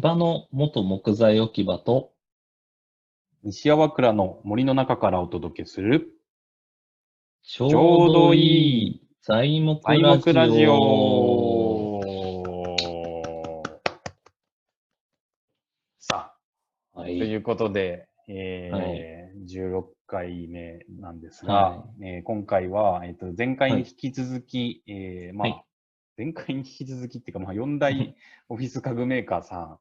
木場の元木材置き場と、西山倉の森の中からお届けするちょうどいい材木材ラジオ。木ラジオ。さあ、はといい。うことで、えーはい16回目なんですが、はえー今回は、えー、と前回に引き続き、えーまあはい前回に引き続きっていうか、まあ、4大 オフィス家具メーカーさん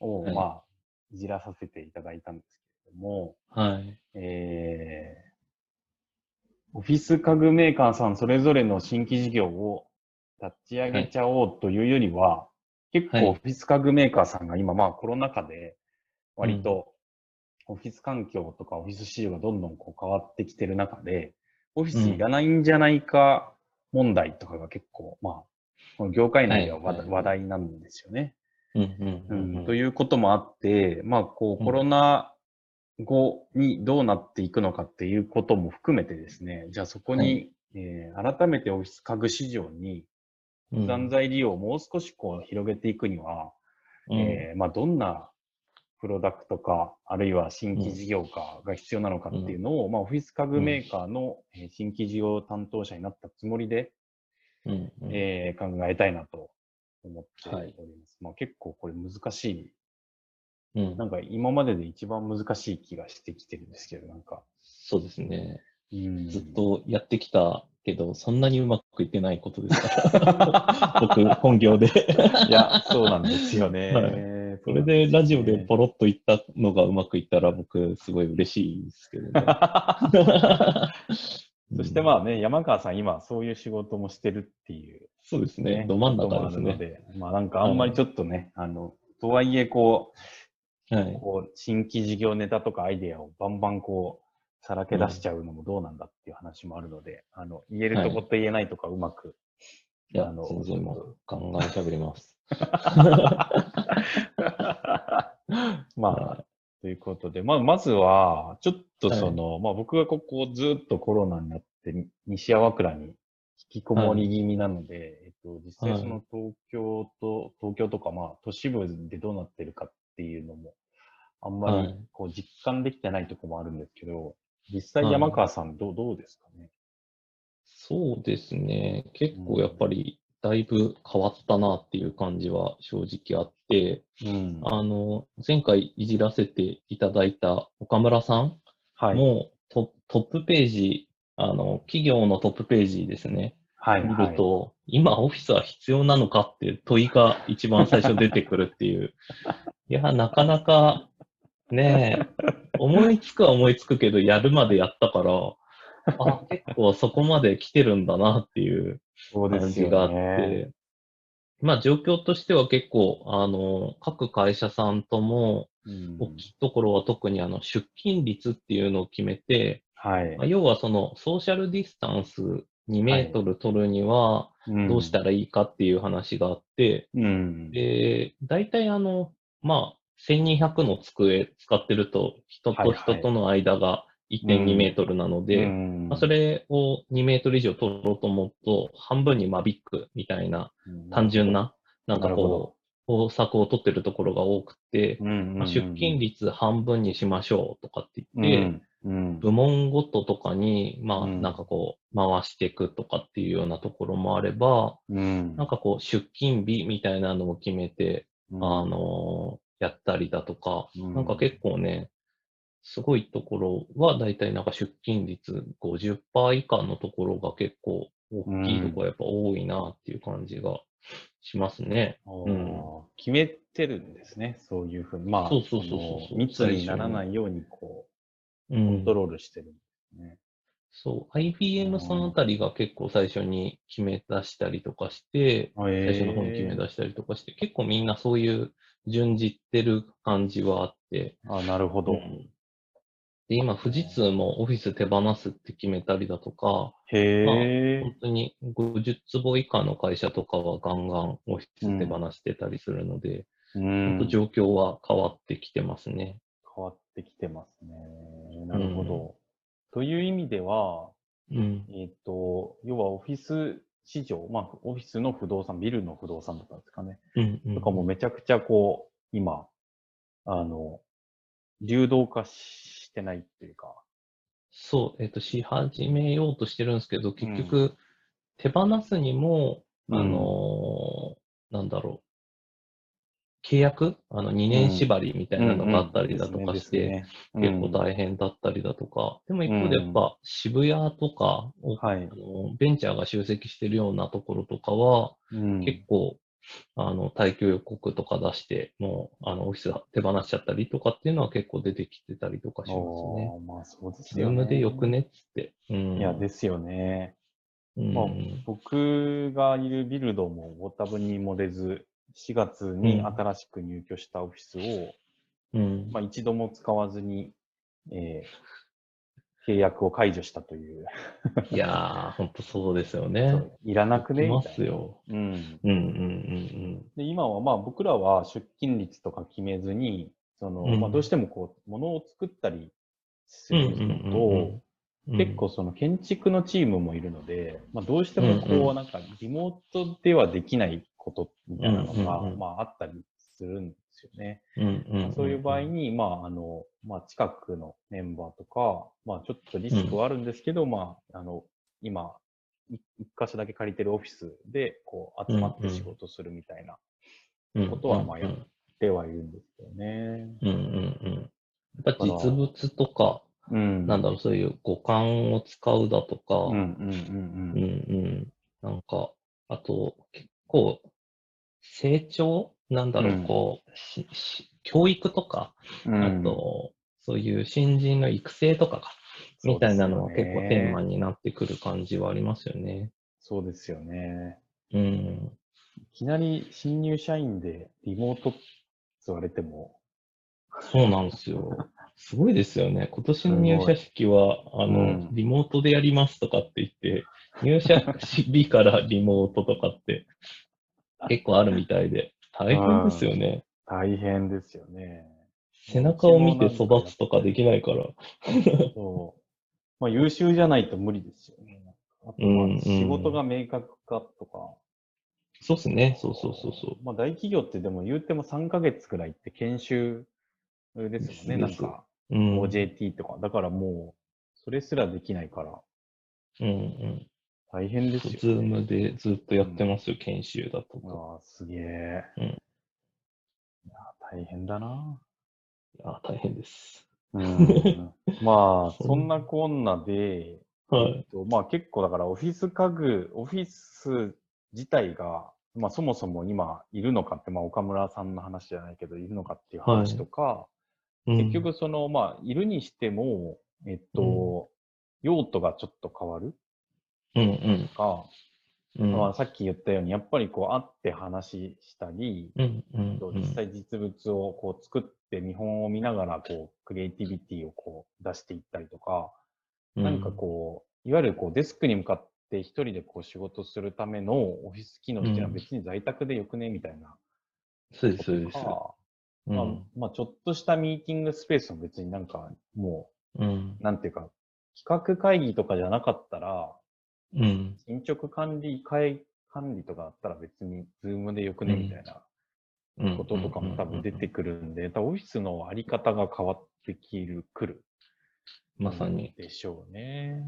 を、はいまあ、いじらさせていただいたんですけれども、はい。えーオフィス家具メーカーさんそれぞれの新規事業を立ち上げちゃおうというよりは、結はい。構オフィス家具メーカーさんが今まあコロナ禍で割とオフィス環境とかオフィス市場がどんどんこう変わってきてる中で、オフィスいらないんじゃないか問題とかが結構、まあ、この業界内では話題なんですよね。うんうんうんうん。ということもあって、まあ、こう、うん。コロナ後にどうなっていくのかっていうことも含めてですね、じゃあそこに、はい。えー改めてオフィス家具市場にうん。残材利用をもう少しこう広げていくには、うん。えーまあ、どんなプロダクトか、あるいは新規事業かが必要なのかっていうのを、まあ、オフィス家具メーカーのえー新規事業担当者になったつもりで、うんうん。えー考えたいなと思っております。はいまあ、結構これ難しいうんなんか今までで一番難しい気がしてきてるんですけど、なんか。そうですね。うんずっとやってきたけど、そんなにうまくいってないことですか？ら。僕、本業で。いや、そうなんですよね。はいそれでラジオでポロッと言ったのがうまくいったら僕すごい嬉しいですけどね。そしてまあね、山川さん今そういう仕事もしてるっていう、そうですね。ど真ん中ですね。まあなんかあんまりちょっとね、あの、とはいえこう、はい。こう、新規事業ネタとかアイデアをバンバンこう、さらけ出しちゃうのもどうなんだっていう話もあるので、あの、言えるとこと言えないとかうまく、いやあの、全然もう、ガンガン喋ります。まあ、ということで、まあ、まずは、ちょっとその、まあ僕がここずっとコロナになって、に西山倉に引きこもり気味なので、と、実際はいその東京と、東京とかまあ都市部でどうなってるかっていうのも、あんまりはいこう実感できてないところもあるんですけど、実際山川さんどう、どうですかね？そうですね。結構やっぱり、だいぶ変わったなっていう感じは正直あって、うん。あの、前回いじらせていただいた岡村さんはい。もトトップページ、あの、企業のトップページですね。はい。見ると、今オフィスは必要なのかっていう問いが一番最初出てくるっていう。いや、なかなか、ねえ、思いつくは思いつくけど、やるまでやったから、あ、結構そこまで来てるんだなっていう感じがあっね。て、まあ状況としては結構、あの、各会社さんとも、うん大きいところは特にあの出勤率っていうのを決めて、はいまあ。要はそのソーシャルディスタンス2メートル取るにはどうしたらいいかっていう話があって、うん。で、大体あの、まあ、1200の机使ってると人と人との間が1.2メートルなので、うんまあ、それを2メートル以上取ろうと思うと、半分に間引くみたいな単純な、なんかこう、方策を取ってるところが多くて、まあ、出勤率半分にしましょうとかってう言って、んうん。部門ごととかに、まあ、うん。なんかこう、回していくとかっていうようなところもあれば、うん。なんかこう、出勤日みたいなのを決めて、うん。あのーやったりだとか、うん。なんか結構ね、すごいところは、だいたいなんか出勤率50%以下のところが結構大きいところやっぱ多いなっていう感じがしますね。うん。決めてるんですね、そういうふうに。まあ、そうそうそうそう密にならないようにこうう、コンんト。ロールしてるんですね。そう、IBM さんあたりが結構最初に決め出したりとかして、最初の方に決め出したりとかして、結構みんなそういう順じってる感じはあって、あ、なるほど。うんで、今、富士通もオフィス手放すって決めたりだとか、へえ。本当に50坪以下の会社とかはガンガンオフィス手放してたりするので、う本当ん。状況は変わってきてますね。ってきてますね。なるほど。という意味では、うん。えっ、と、要はオフィス市場、まあ、オフィスの不動産、ビルの不動産だったんですかね。うん、うん。とかもめちゃくちゃこ今、あの、流動化してないっていうか。そう、えっ、と、し始めようとしてるんですけど、結局、手放すにも、あのーなんだろう、契約？あの、2年縛りみたいなのがあったりだとかして、結構大変だったりだとか、でも一方でやっぱ渋谷とかあ。のベンチャーが集積してるようなところとかは、うん結構、あの、耐久予告とか出して、もう、あの、オフィス手放しちゃったりとかっていうのは結構出てきてたりとかしますね。まあそうですズよね。ームでよくねっつって。うん。いや、ですよね。うん。まあ僕がいるビルドもウォタブにも出ず、4月に新しく入居したオフィスを、うん。まあ、一度も使わずに、えー契約を解除したという。いやー、ほんとそうですよね。いらなくね？いま。すよ。うん。うんうんうんで、今はまあ僕らは出勤率とか決めずに、その、うんまあどうしてもこう、ものを作ったりすうん。うんるうん人と、うん結構その建築のチームもいるので、まあどうしてもこうなんかリモートではできないことみたいなのが、まああったりするんですよね。そういう場合に、まああの、まあ近くのメンバーとか、まあちょっとリスクはあるんですけど、まああの、今、い一箇所だけ借りてるオフィスで、こう集まって仕事するみたいなうんことはまあやっうんではいるんですけどね。うんうんうん。やっぱ実物とか、うんなんだろう、そういう五感を使うだとか、うんうんうんうんうん。なんか、あと、結構、成長なんだろう、うんこうしし、教育とか、うん。あと、そういう新人の育成とかか、みたいなのは結構テーマに。になってくる感じはありますよね。そうですよね。うん。いきなり新入社員でリモートって言われても、そうなんですよ。すごいですよね。今年の入社式は、あの、うんリモートでやりますとかって言って、入社日から リモートとかって結構あるみたいで、大変ですよね。大変ですよね。背中を見て育つとかできないから。そう。まあ優秀じゃないと無理ですよね。あとうんうんまあ仕事が明確化とか。そうっすね。そうそうそうそう。まあ大企業ってでも言うても3ヶ月くらいって研修ですもんね。なんかうん。OJT とか。だからもう、それすらできないからうんうん。大変ですよ、ね。ズームでずっとやってますよ、研修だとか。ああ、すげえ。うんいや、大変だな。いや、大変です。うん、まあ、そんなこんなで、はい。えっと、まあ結構だからオフィス家具、オフィス自体が、まあそもそも今いるのかって、まあ岡村さんの話じゃないけど、いるのかっていう話とか、結局その、まあいるにしても、えっと、用途がちょっと変わるうん、うん。とか、うん。まあさっき言ったように、やっぱりこう会って話したり、うん、うん、うん。実際実物をこう作って見本を見ながらこうクリエイティビティをこう出していったりとか、うん、何かこう、いわゆるこうデスクに向かって一人でこう仕事するためのオフィス機能っていうのはうん。別に在宅でよくね？みたいな。そうです、そうです。か、うんまあ、まあちょっとしたミーティングスペースも別になんかもうん。う、なんていうか、企画会議とかじゃなかったら、うん。進捗管理会、管理とかあったら別に Zoom でよくねみたいなうん。こととかも多分出てくるんで、オフィスのあり方が変わってきる、くる。まさに、でしょうね。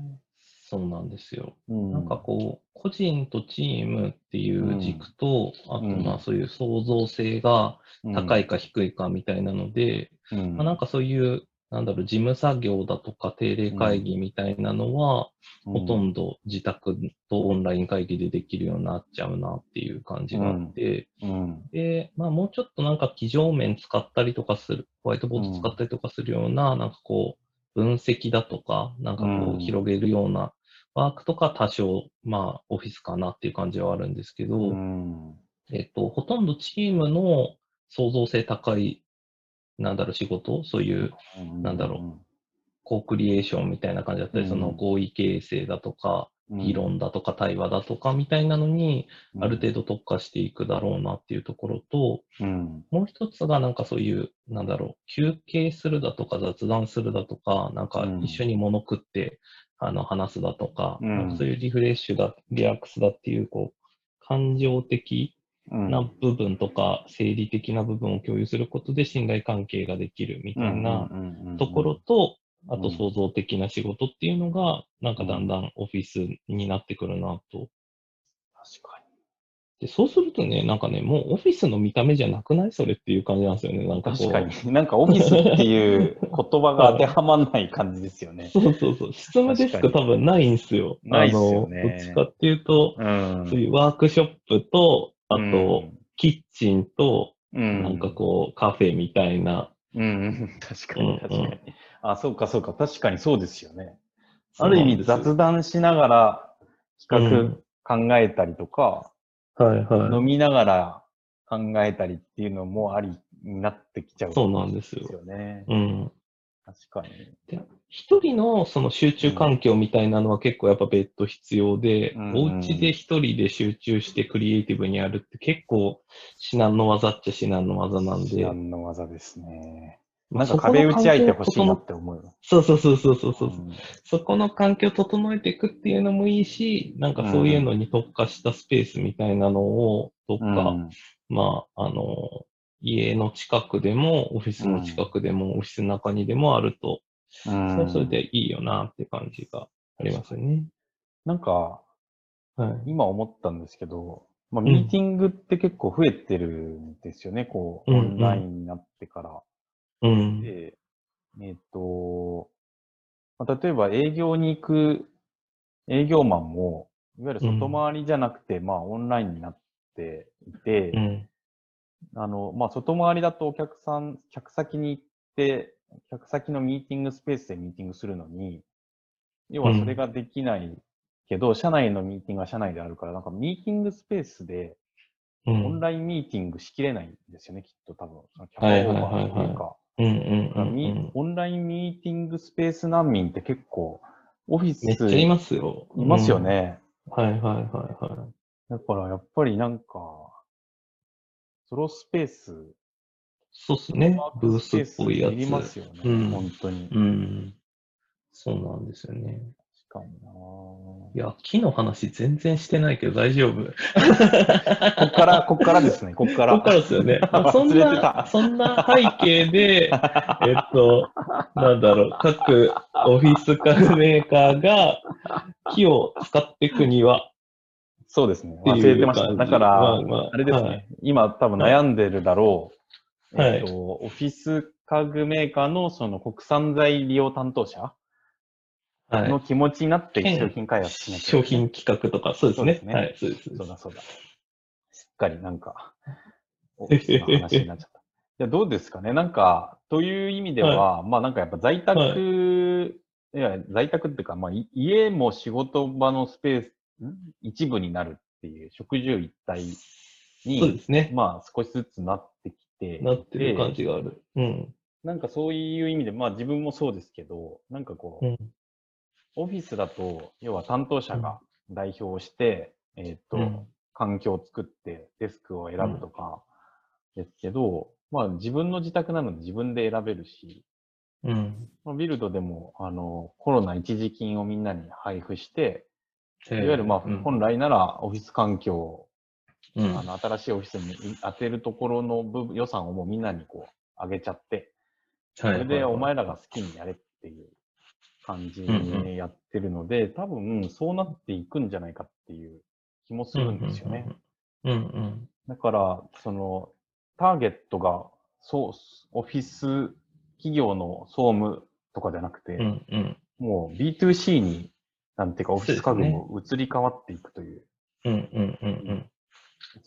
そうなんですよ。うん。なんかこう、個人とチームっていう軸と、あとうん。まあそういう創造性が高いか低いかみたいなので、うん。まあ、なんかそういう、なんだろう、事務作業だとか定例会議みたいなのは、ほとんど自宅とオンライン会議でできるようになっちゃうなっていう感じがあって、うん。で、まあもうちょっとなんか机上面使ったりとかする、ホワイトボード使ったりとかするような、なんかこう、分析だとか、なんかこうん。う、広げるようなワークとか多少、まあオフィスかなっていう感じはあるんですけど、うん。えっと、ほとんどチームの創造性高い、なんだろう、仕事、そういうなんだろコークリエーションみたいな感じだったり、うんその合意形成だとか、うん。議論だとか対話だとかみたいなのに、うんある程度特化していくだろうなっていうところと、うん。もう一つがなんかそういう、なんだろう、休憩するだとか雑談するだとか、なんかうん一緒に物食って、あの話すだとか、うん。そういうリフレッシュだ、リラックスだっていう、こう、感情的うん。な部分とか、生理的な部分を共有することで信頼関係ができるみたいなところと、あと創造的な仕事っていうのが、なんかだんだんオフィスになってくるなと。確かで、そうするとね、なんかね、もうオフィスの見た目じゃなくない？それっていう感じなんですよね。なんか。確かに。なんかオフィスっていう言葉が当てはまんない感じですよね。そうそうそう。執務デスク多分ないんすよ。ないっすよねどっちかっていうと、うんそういうワークショップと、あと、キッチンと、うん、なんかこう、カフェみたいな。うん、うん、確かうんに確かに。あ、そうかそうか。確かにそうですよね。そある意味雑談しながら企うん画考えたりとか、はいはい。飲みながら考えたりっていうのもありになってきちゃう。そうなんですよですよね。うん。確かに。一人のその集中環境みたいなのは結構やっぱ別途必要で、うんお家で一人で集中してクリエイティブにやるって結構至難の技っちゃ至難の技なんで。何の技ですね。まあなんか壁打ち相手欲しいなって思うよ。そうそうそうそうそうそう。うんそこの環境を整えていくっていうのもいいし、なんかそういうのに特化したスペースみたいなのを、どっか、うんまあ、あの、家の近くでも、オフィスの近くでも、オフィスの中にでもあると、それはそれでいいよなって感じがありますよね。なんか、はい。今思ったんですけど、まあ、んミーティングって結構増えてるんですよね、こう、うんうんオンラインになってから。うん。で、えっ、と、まあ、例えば営業に行く営業マンも、いわゆる外回りじゃなくて、まあオンラインになっていて、うん。あの、まあ外回りだとお客さん、客先に行って、客先のミーティングスペースでミーティングするのに、要はそれができないけど、社内のミーティングは社内であるから、なんかミーティングスペースでうオンん。ラインミーティングしきれないんですよね、きっと多分。そのキャパオはいはいーバーはいか。うんうんだからミうん。オンラインミーティングスペース難民って結構、オフィスめっちゃいますよ。いますよね。うん。はいはいはいはだからやっぱりなんか、ソロスペース、い。そうっすねブースっぽいやつ。いりますよね、うん本当に。うん。そうなんですよね。確かにないや、木の話全然してないけど大丈夫。こっから、こっからですね、こっから。ここからですよね。まあそんな、たそんな背景で、えっと、なんだろう、各オフィス家具メーカーが木を使っていくには、そうですね。忘れてました。だから、まあまああれですね。はい今多分悩んでるだろう。はいえっと、オフィス家具メーカーのその国産材利用担当者はいの。気持ちになって兼商品開発しなきゃ商。品企画とか、そうですね。そうですねはい、そうです。そうだそうだ。しっかりなんか、オフィスの話になっちゃった。いや、どうですかねなんか、という意味では、まあなんかやっぱ在宅、い、や、在宅っていうか、まあい家も仕事場のスペース、ん？一部になるっていう、食住一体に、そうですね。まあ少しずつなってきて、なってる感じがある。うん。なんかそういう意味で、まあ自分もそうですけど、なんかこう、うん。オフィスだと、要は担当者が代表をして、えっ、と、うん。環境を作ってデスクを選ぶとかですけど、まあ自分の自宅なので自分で選べるし、うん。まあビルドでも、あの、コロナ一時金をみんなに配布して、いいわゆるまあ、うん、本来ならオフィス環境を、うん。あの、新しいオフィスに当てるところの部分予算をもうみんなにこう、上げちゃって、そはいれでお前ら、らが好きにやれっていう感じうんうんにやってるので、多分そうなっていくんじゃないかっていう気もするんですよね。うんうん。だから、その、ターゲットが、そう、オフィス企業の総務とかじゃなくて、うんうん。もう B2C に、なんていうか、オフィス家具も移り変わっていくという。うんうんうんうん。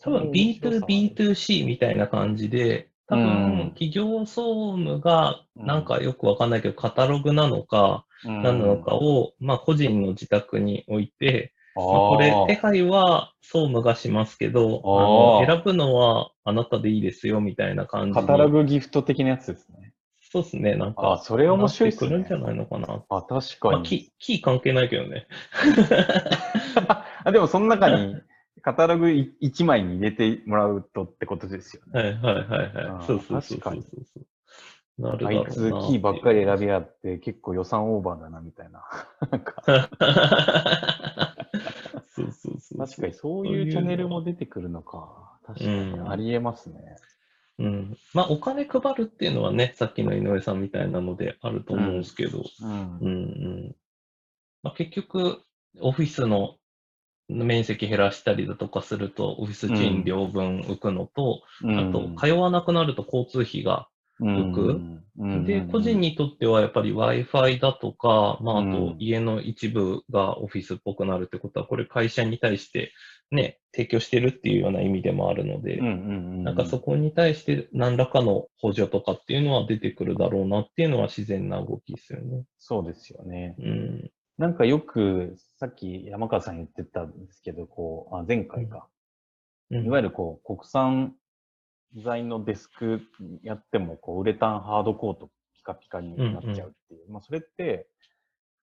多分その面白さは B2B2C みたいな感じで、多うん分企業総務がうんなんかよくわかんないけど、カタログなのかうん何なのかを、まあ個人の自宅に置いて、あまあこれー手配は総務がしますけど、あの選ぶのはあなたでいいですよみたいな感じに。カタログギフト的なやつですね。そうですね、なんあか。それ面白いっすねるんじゃないのかな。あ、確まあ、かに。キー、キー関係ないけどね。あでもその中にカタログ1枚に入れてもらうとってことですよね。はいはいはいはい。そうそうそうそう確かにそう。なるだあろうないつキーばっかり選びやがって結構予算オーバーだなみたいな。そうそうそう。確かにそういうチャンネルも出てくるのか。確かにうんありえますね。うん。まあ、お金配るっていうのはね、さっきの井上さんみたいなのであると思うんですけど、うんうんうんまあ、結局、オフィスの面積減らしたりだとかすると、オフィス賃料分浮くのと、あと、通わなくなると交通費が浮く。うん。で、個人にとってはやっぱり Wi-Fi だとか、まあ、あうとん。家の一部がオフィスっぽくなるってことは、これ会社に対してね、提供してるっていうような意味でもあるので、ななんかそこに対して何らかの補助とかっていうのは出てくるだろうなっていうのは自然な動きですよね。そうですよね。うん。なんかよく、さっき山川さん言ってたんですけど、こう、あ前回か。うんいわゆるこう、国産材のデスクやっても、こう、ウレタンハードコートピカピカになっちゃうっていう。まあ、それって、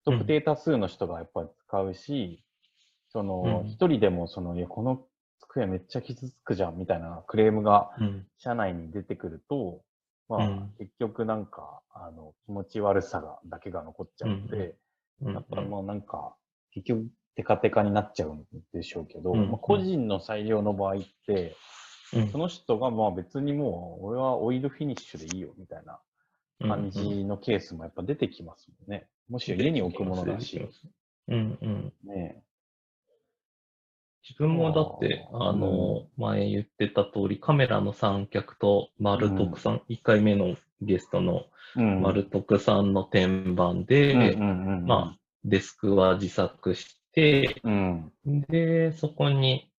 不特定多数の人がやっぱり使うし、そのう、ん一、人でもその、いや、この机めっちゃ傷つくじゃん、みたいなクレームがうん。社内に出てくると、まあ、うん結局なんか、あの、気持ち悪さが、だけが残っちゃうので、うんやっぱもうなんか、結局、テカテカになっちゃうんでしょうけど、うんまあ、個人の裁量の場合って、うん。その人がまあ別にもう、俺はオイルフィニッシュでいいよみたいな感じのケースもやっぱ出てきますもんね。もし家に置くものだし。うんうん。ね自分もだって、あの、前言ってた通り、カメラの三脚と丸徳さん、1回目のゲストのうん。丸徳さんの天板で、まあ、デスクは自作して、うん。で、そこに、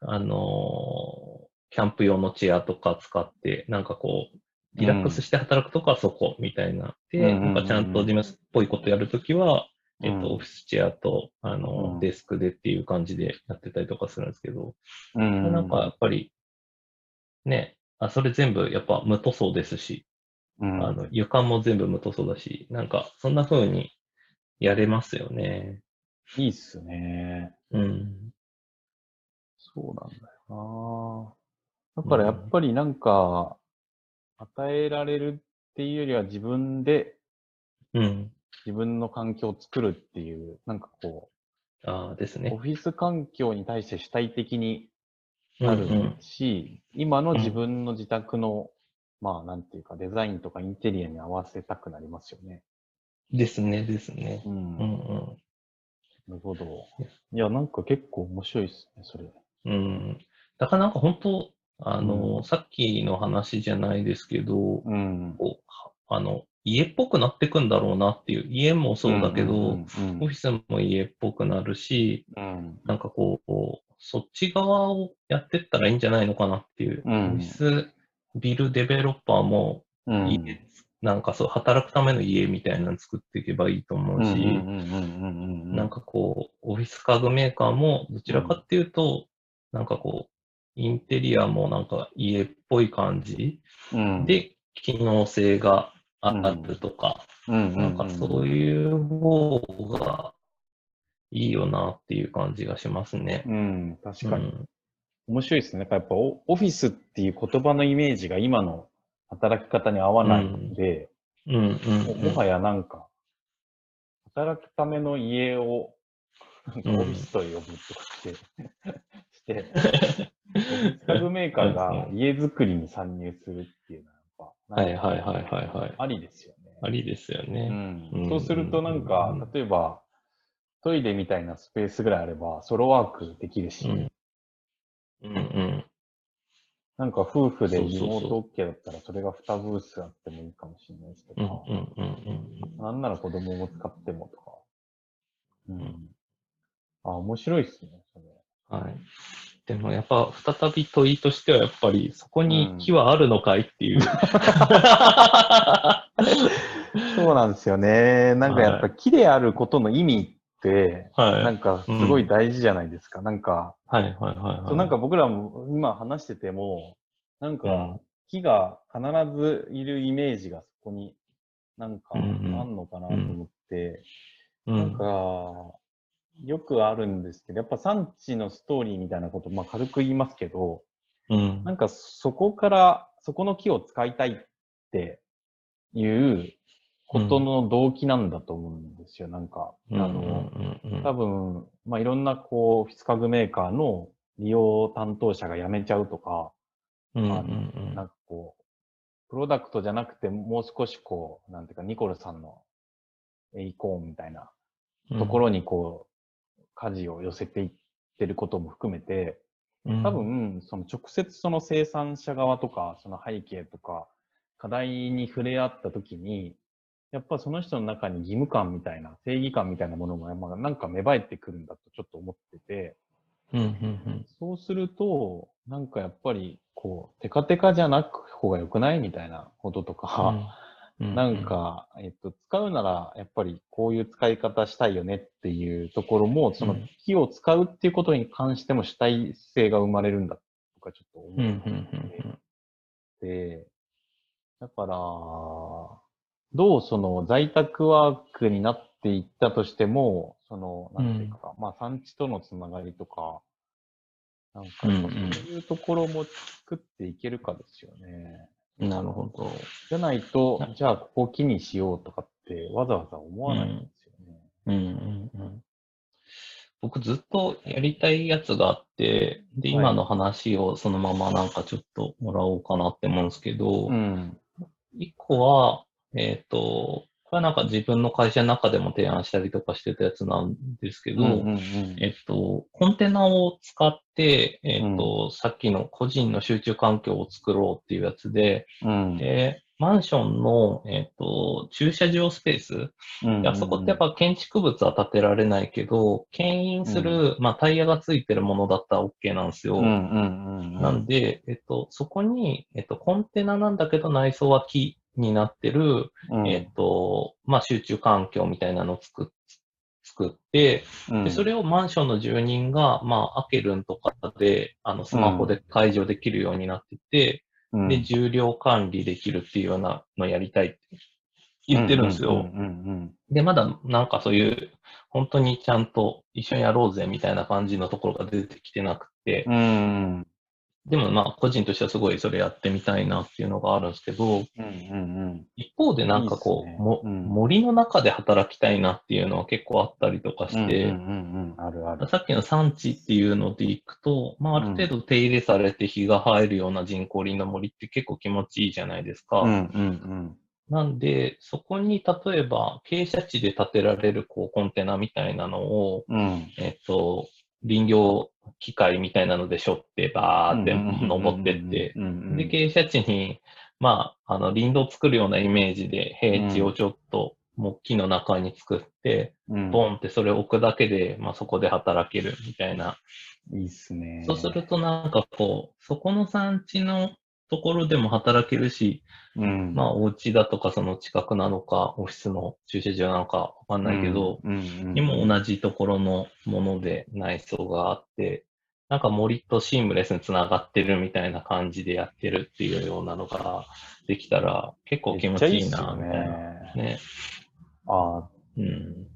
あのーキャンプ用のチェアとか使って、なんかこう、リラックスして働くとかはそこ、みたいな。で、なんかちゃんと事務っぽいことやるときは、えっと、うんオフィスチェアと、あの、うんデスクでっていう感じでやってたりとかするんですけど、うん。なんかやっぱり、ね、あ、それ全部やっぱ無塗装ですし、うん、あの、床も全部無塗装だし、なんかそんな風にやれますよね。いいっすね。うん。そうなんだよな。だからやっぱりなんか、与えられるっていうよりは自分でうん。自分の環境を作るっていう、なんかこう、オああですね。フィス環境に対して主体的にうんなるうん。し、今の自分の自宅の、まあなんていうかデザインとかインテリアに合わせたくなりますよね。ですね、ですね。うん。うんなるほど。いや、なんか結構面白いっすね、それ。うん。うん。だからなんか本当、あの、うんさっきの話じゃないですけど、うん。こうはあの、家っぽくなってくんだろうなっていう、家もそうだけど、うんうんオフィスも家っぽくなるし、うん。なんかこう、そっち側をやってったらいいんじゃないのかなっていう、うんオフィスビルデベロッパーもうん。家、なんかそう、働くための家みたいなの作っていけばいいと思うし、うんうんうんうんうん。なんかこう、オフィス家具メーカーもどちらかっていうと、なんかこう、インテリアもなんか家っぽい感じうん、で、機能性があるとか、うんなんかそういう方がいいよなっていう感じがしますね。うん、確かに。うん面白いですね。やっぱオオフィスっていう言葉のイメージが今の働き方に合わないので、うんうんうんももはやなんか、働くための家を、なんかオフィスと呼ぶとかして、して、家具メーカーが家づくりに参入するっていうのはやっぱ、はいはいはいはいはい。ありですよね。ありですようね。んうんそうするとなんかうん、例えば、トイレみたいなスペースぐらいあれば、ソロワークできるし、うんうんうん。なんか夫婦でリモート OK だったら、それが2ブースあってもいいかもしれないですとうんか、うんうんうん。なんなら子供も使ってもとか。うん。あ、面白いっすね、それ。はい。でもやっぱ再び問いとしてはやっぱりそこに木はあるのかいっていう。そうなんですよね。なんかやっぱ木であることの意味って、はい。なんかすごい大事じゃないですか。なんか、はいはいはいはい。そうなんか僕らも今話してても、なんかうん木が必ずいるイメージがそこになんかあうんうんんのかなと思って、うなんかん、よくあるんですけど、やっぱ産地のストーリーみたいなこと、まあ軽く言いますけど、うんなんかそこから、そこの木を使いたいっていうことの動機なんだと思うんですよ。なんか、あの、多分、まあいろんなこう、オフィス家具メーカーの利用担当者が辞めちゃうとか、うんうんあうん。なんかこう、プロダクトじゃなくて、もう少しこう、なんていうか、ニコルさんのエイコーンみたいなところにこう、舵を寄せていってることも含めて、うん。多、分、その直接その生産者側とか、その背景とか、課題に触れ合ったときに、やっぱその人の中に義務感みたいな、正義感みたいなものが、まあ、なんか芽生えてくるんだとちょっと思ってて、うんうんそうすると、なんかやっぱり、こう、テカテカじゃなく方が良くないみたいなこととか、うん、なんか、えっと、使うなら、やっぱりこういう使い方したいよねっていうところも、そのうん。木を使うっていうことに関しても主体性が生まれるんだとかちょっとうん、うん思って、だから、どうその在宅ワークになっていったとしても、その、なんていうか、まあ産地とのつながりとか、なんかそういうところも作っていけるかですよね。うん。なるほど。じゃないとな、じゃあここ木にしようとかってわざわざ思わないんですよね。うんうんうん。僕ずっとやりたいやつがあって、で、はい今の話をそのままなんかちょっともらおうかなって思うんですけど、ん。一個は、えっ、と、これはなんか自分の会社の中でも提案したりとかしてたやつなんですけど、うんうんえっと、コンテナを使って、えっと、さっきの個人の集中環境を作ろうっていうやつで、うん。で、マンションの、えっと、駐車場スペース、うんであそこってやっぱ建築物は建てられないけど、牽引する、まあタイヤがついてるものだったら OK なんですよ。うんうんうんうん。なんで、えっと、そこに、えっと、コンテナなんだけど内装は木になってる、うん、えっと、まあ集中環境みたいなのを作っ作って、うん。で、それをマンションの住人が、まあ、アケルンとかで、あの、スマホで解除できるようになってて、うん。で、重量管理できるっていうようなのやりたいって言ってるんですよ。で、まだなんかそういう、本当にちゃんと一緒にやろうぜみたいな感じのところが出てきてなくて、うん。うんでもまあ、個人としてはすごいそれやってみたいなっていうのがあるんですけど、うんうん一方でなんかこう、ねもうん森の中で働きたいなっていうのは結構あったりとかうん。して。さっきの産地っていうのでいくと、まあ、ある程度手入れされて日が入るような人工林の森って結構気持ちいいじゃないですか。うんうんなんで、そこに例えば傾斜地で建てられるこうコンテナみたいなのを、うん。うん。えっと、林業機械みたいなので背負ってバーって登ってって、で、傾斜地に、まあ、あの、林道を作るようなイメージで平地をちょっと木木の中に作って、うんボンってそれを置くだけで、まあそこで働けるみたいな。いいっすね。そうするとなんかこう、そこの産地のところでも働けるし、うん。まあお家だとかその近くなのか、オフィスの駐車場なのかわかんないけど、うん、にも同じところのもので内装があって、なんか森とシームレスにつながってるみたいな感じでやってるっていうようなのができたら結構気持ちいいな、みたいな。ね。ね。ああ、うん。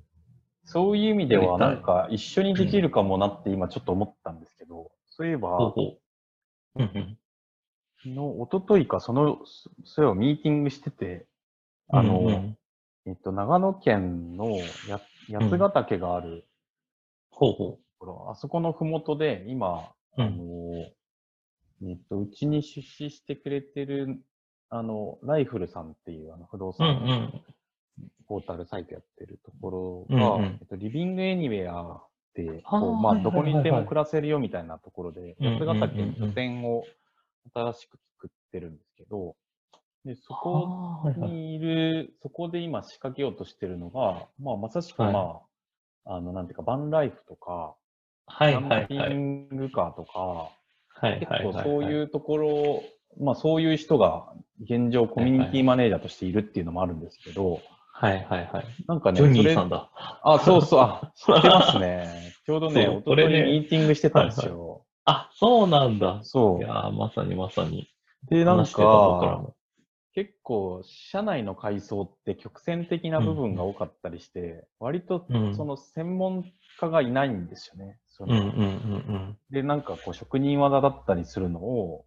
そういう意味では、なんか一緒にできるかもなって今ちょっと思ったんですけど、そういえば、ほうほう。うんうん。昨日、一昨日か、その、そそれをミーティングしてて、あの、うんうん。えっと、長野県のや八ヶ岳があるほうほところ、あそこのふもとで、今、うん。あの、えっと、うちに出資してくれてる、あの、ライフルさんっていうあの不動産。ポータルサイトやってるところが、うんうん。えっと、リビングエニウェアって、こうまあ、どこにでも暮らせるよみたいなところで、八ヶ岳に拠点を新しく作ってるんですけど、で、そこにいる、そこで今仕掛けようとしてるのが、まあ、まさしくまあ、あの、なんていうか、バンライフとか、はいキャンピはいはい。ングカーとか、はい結はいはい。構そういうところ、まあそういう人が現状コミュニティマネージャーとしているっていうのもあるんですけど、はいはいはい。なんかね、ジョニそれーさんだ。あ、そうそう、あ、知ってますね。ちょうどね、おとといミーティングしてたんですよ。あ、そうなんだ。そ。いうやーまさにまさに。で、なん話してた僕らか、も。結構、社内の階層って曲線的な部分が多かったりして、割とうんその専門家がいないんですよね。そのうんうんうんで、なんかこう職人技だったりするのを、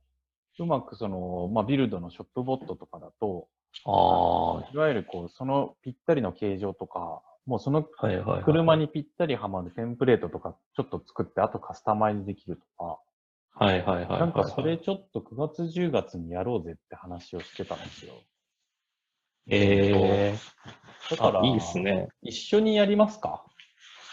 うまくその、まあ、ビルドのショップボットとかだと、うん。ああいわゆるこう、そのぴったりの形状とか、もうそのはいはいはい。車にぴったりはまるテンプレートとかちょっと作って、あとカスタマイズできるとか、はいはいはいはい。なんかそれ、ちょっと9月10月にやろうぜって話をしてたんですよ。えだから、あ、いいですね。一緒にやりますか？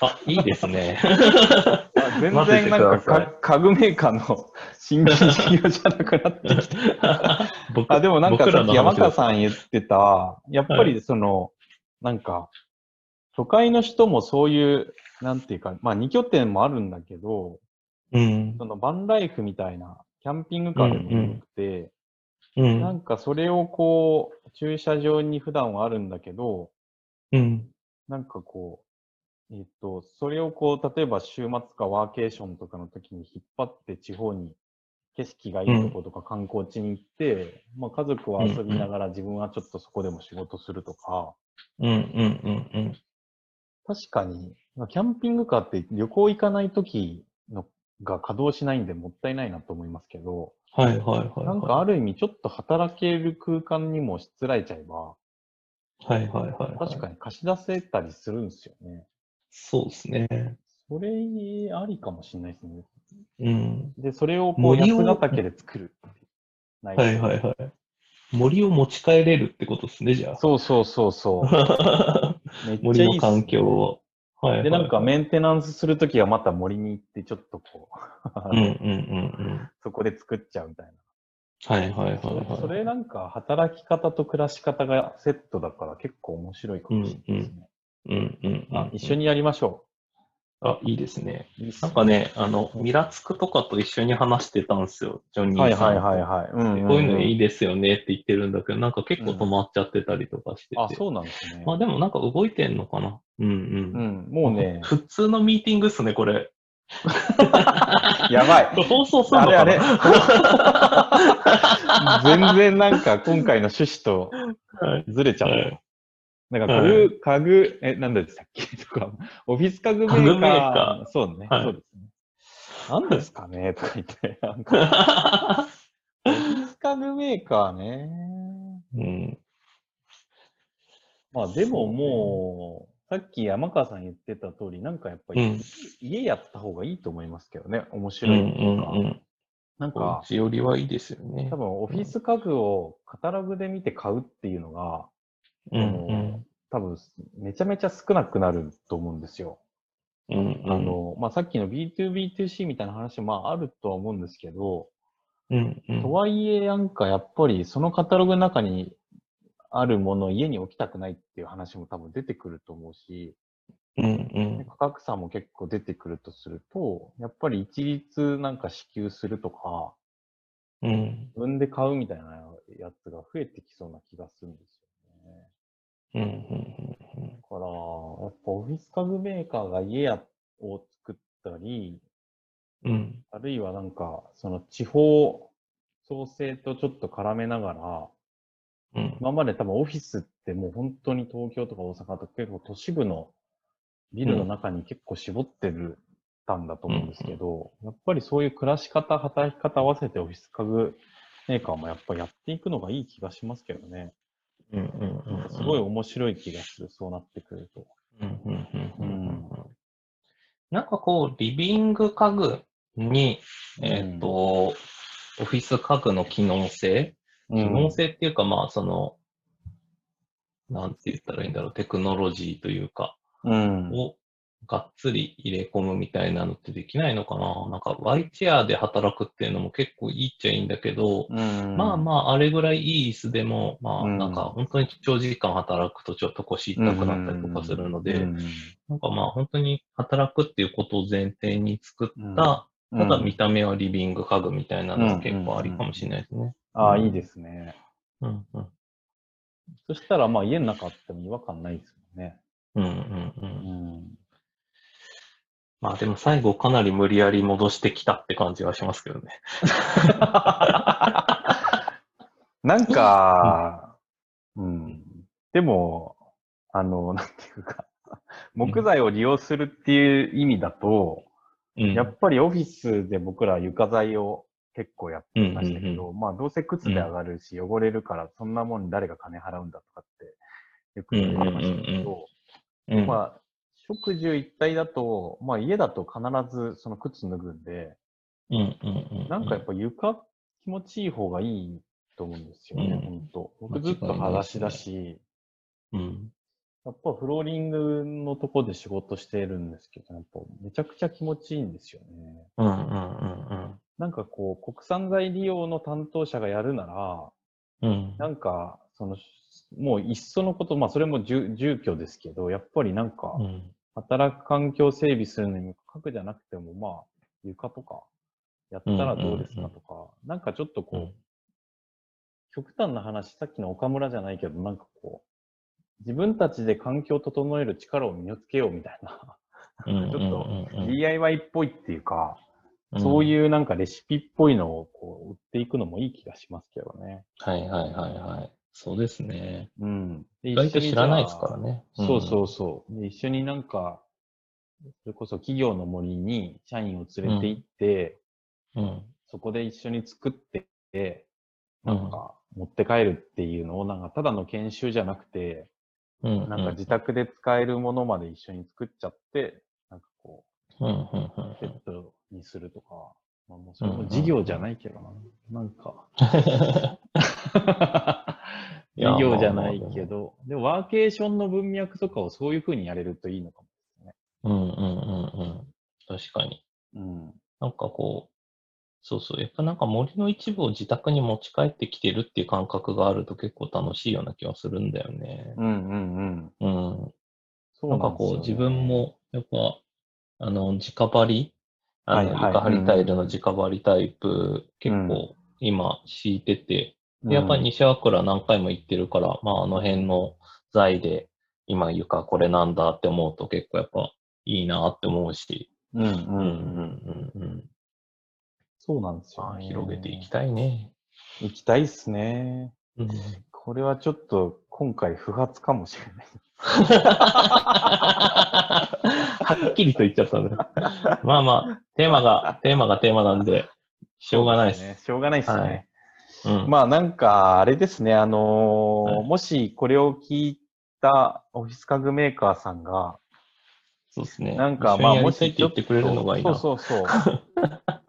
あ、いいですね。あ全然なんか家具メーカーの新規事業じゃなくなってきた。僕あ、でもなんか僕さっき山川さん言ってた、やっぱりその、なんか、都会の人もそういう、なんていうか、まあ二拠点もあるんだけど、うん。そのバンライフみたいな、キャンピングカーでもよくて、うん。なんかそれをこう、駐車場に普段はあるんだけど、うん。なんかこう、えっ、と、それをこう、例えば週末かワーケーションとかの時に引っ張って地方に景色がいいとことか観光地に行って、まあ家族は遊びながら自分はちょっとそこでも仕事するとか、うんうんうんうん。確かに、まあキャンピングカーって旅行行かない時のが稼働しないんでもったいないなと思いますけど、はいはいはいはい。なんかある意味ちょっと働ける空間にもしつらえちゃえば、はいはいはいはい。確かに貸し出せたりするんですよね。そうですね。それありかもしれないですね。うん。で、それをこう安ヶ岳で作るはいはいはい。森を持ち帰れるってことですね、じゃそうそうそうそう。森の環境を。はい。で、なんかメンテナンスするときはまた森に行ってちょっとこう、うんうんうんうん。そこで作っちゃうみたいな。はいはいはいそはい。それなんか働き方と暮らし方がセットだから結構面白いかもしれないですね。うんうんうん。あ、一緒にやりましょあ、いいですね。なんかね、あの、ミラつくとかと一緒に話してたんですよ、ジョニはいーさんと。はいはいはい。うんうんんこういうのいいですよねって言ってるんだけど、なんか結構止まっちゃってたりとかしてて。あ、そうなんですね。まあでもなんか動いてんのかな。うんうん。うん、もうね、普通のミーティングっすね、これ。やばい。放送するのかな？あれあれ 全然なんか今回の趣旨とはいずれちゃった。はいなんか家具、家具、え、なんでしたっけとか、オフィス家具メーカー。家具メーカそうね、はいそうですね。何ですかねとか言って、なんか、オフィス家具メーカーね。うん。まあでももう、さっき山川さん言ってた通り、なんかやっぱり、うん家やった方がいいと思いますけどね。面うん白いっていうか。うんうん。おなんか、家よりはいいですよね多。分オフィス家具をカタログで見て買うっていうのが、うんうん。多分めちゃめちゃ少なくなると思うんですよ。うんうん。あの、まあ、さっきの B2B2C みたいな話もまああるとは思うんですけど、うんうん。とはいえなんかやっぱりそのカタログの中にあるものを家に置きたくないっていう話も多分出てくると思うし、うんうん。価格差も結構出てくるとすると、やっぱり一律なんか支給するとか、うん。自分で買うみたいなやつが増えてきそうな気がするんですよね。うんうんうんだから、やっぱオフィス家具メーカーが家やを作ったり、うん。あるいはなんか、その地方創生とちょっと絡めながら、うん。今まで多分オフィスってもう本当に東京とか大阪とか結構都市部のビルの中に結構絞ってるたんだと思うんですけど、やっぱりそういう暮らし方、働き方合わせてオフィス家具メーカーもやっぱやっていくのがいい気がしますけどね。うんうんうん。すごい面白い気がする、そうなってくると。うんうんうんうんうんなんかこう、リビング家具に、えっ、と、オフィス家具の機能性？機能性っていうか、まあ、その、なんて言ったらいいんだろう、テクノロジーというか、うん。をがっつり入れ込むみたいなのってできないのかななんか、ワイチェアで働くっていうのも結構いいっちゃいいんだけど、うんまあまあ、あれぐらいいい椅子でも、まあ、うんなんか、本当に長時間働くとちょっと腰痛くなったりとかするので、うんなんかまあ、本当に働くっていうことを前提に作った、うんただ見た目はリビング家具みたいなのが結構ありかもしれないですね。ああ、いいですね。うんうん。そしたら、まあ、家の中あっても違和感ないですもんね。うんうんう。うんん。まあでも最後かなり無理やり戻してきたって感じはしますけどね。なんか、うん。でも、あの、なんていうか、木材を利用するっていう意味だと、うん。やっぱりオフィスで僕ら床材を結構やってましたけうんど、まあどうせ靴で上がるし汚れるからそんなもんに誰が金払うんだとかってよく言われてましたけど、うん、まあ食住一体だと、まあ家だと必ずその靴脱ぐんで、うんうんうん。なんかやっぱ床気持ちいい方がいいと思うんですよね、うん本当僕ずっと裸足だし、うん。やっぱフローリングのとこで仕事してるんですけど、やっぱめちゃくちゃ気持ちいいんですよね。うんうんうんなんかこう、国産材利用の担当者がやるなら、うん。うん。なんか、その、もういっそのこと、まあそれも住住居ですけど、やっぱりなんか、うん。働く環境整備するのに価格じゃなくても、まあ、床とか、やったらどうですかとか、なんかちょっとこう、うん極端な話、さっきの岡村じゃないけど、なんかこう、自分たちで環境を整える力を身につけようみたいな、うん ちょっとうんうん DIY っぽいっていうか、うんそういうなんかレシピっぽいのをこう売っていくのもいい気がしますけどね。はいはいはいはい。そうですね。うん。で意外と一緒に知らないですからね。そうそうそう。で一緒になんか、それこそ企業の森に社員を連れて行って、うん。うん。そこで一緒に作って、なんか持って帰るっていうのを、なんかただの研修じゃなくて、うん。なんか自宅で使えるものまで一緒に作っちゃって、なんかこう、セットにするとか、まあ、もうそれも事業じゃないけどな。なんか、いや事業じゃないけど、でもワーケーションの文脈とかをそういう風にやれるといいのかうんうんうんうん。確かに。も。うん。なんかこう、そうそう。やっぱなんか森の一部を自宅に持ち帰ってきてるっていう感覚があると結構楽しいような気がするんだよね。うんうんうん。うん。そうなんかこう自分、も、やっぱ、あの、直張り？あの、はいはい床張りタイルの直張りタイプ、結構今敷いてて、でやっぱり西倉何回も行ってるから、まああの辺の材で今床これなんだって思うと結構やっぱいいなって思うし、うんうんう。うんうんんうん。そうなんですよ、まあね。広げていきたいね。行きたいっすね。うんこれはちょっと今回不発かもしれない。はっきりと言っちゃったね。まあまあ、テーマが、テーマがテーマなんで、しょうがないです。ね。しょうがないっすね。はいうん。まあなんか、あれですね、あのーはいもしこれを聞いたオフィス家具メーカーさんが、そうですね。なんかまあもりたいって言ってくれるのがいいな。そうそうそう。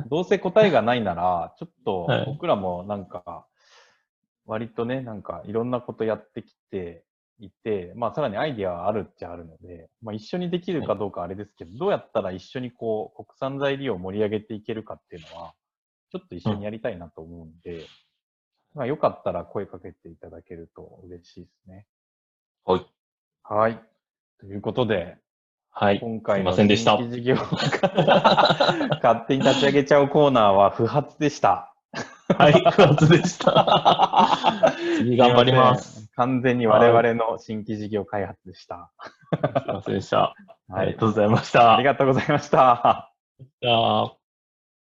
どうせ答えがないなら、ちょっとはい僕らもなんか、割とね、なんかいろんなことやってきていて、まあさらにアイディアはあるっちゃあるので、まあ一緒にできるかどうかあれですけど、どうやったら一緒にこう国産材料を盛り上げていけるかっていうのは、ちょっと一緒にやりたいなと思うんで、まあよかったら声かけていただけると嬉しいですね。はい。はい。ということで、はい。今回のすいませんでした新規事業勝手に立ち上げちゃうコーナーは不発でした。はい、不発でした。次頑張ります。完全に我々の新規事業開発でした。すいませんでした。あはいりがとうございました。ありがとうございました。じゃあ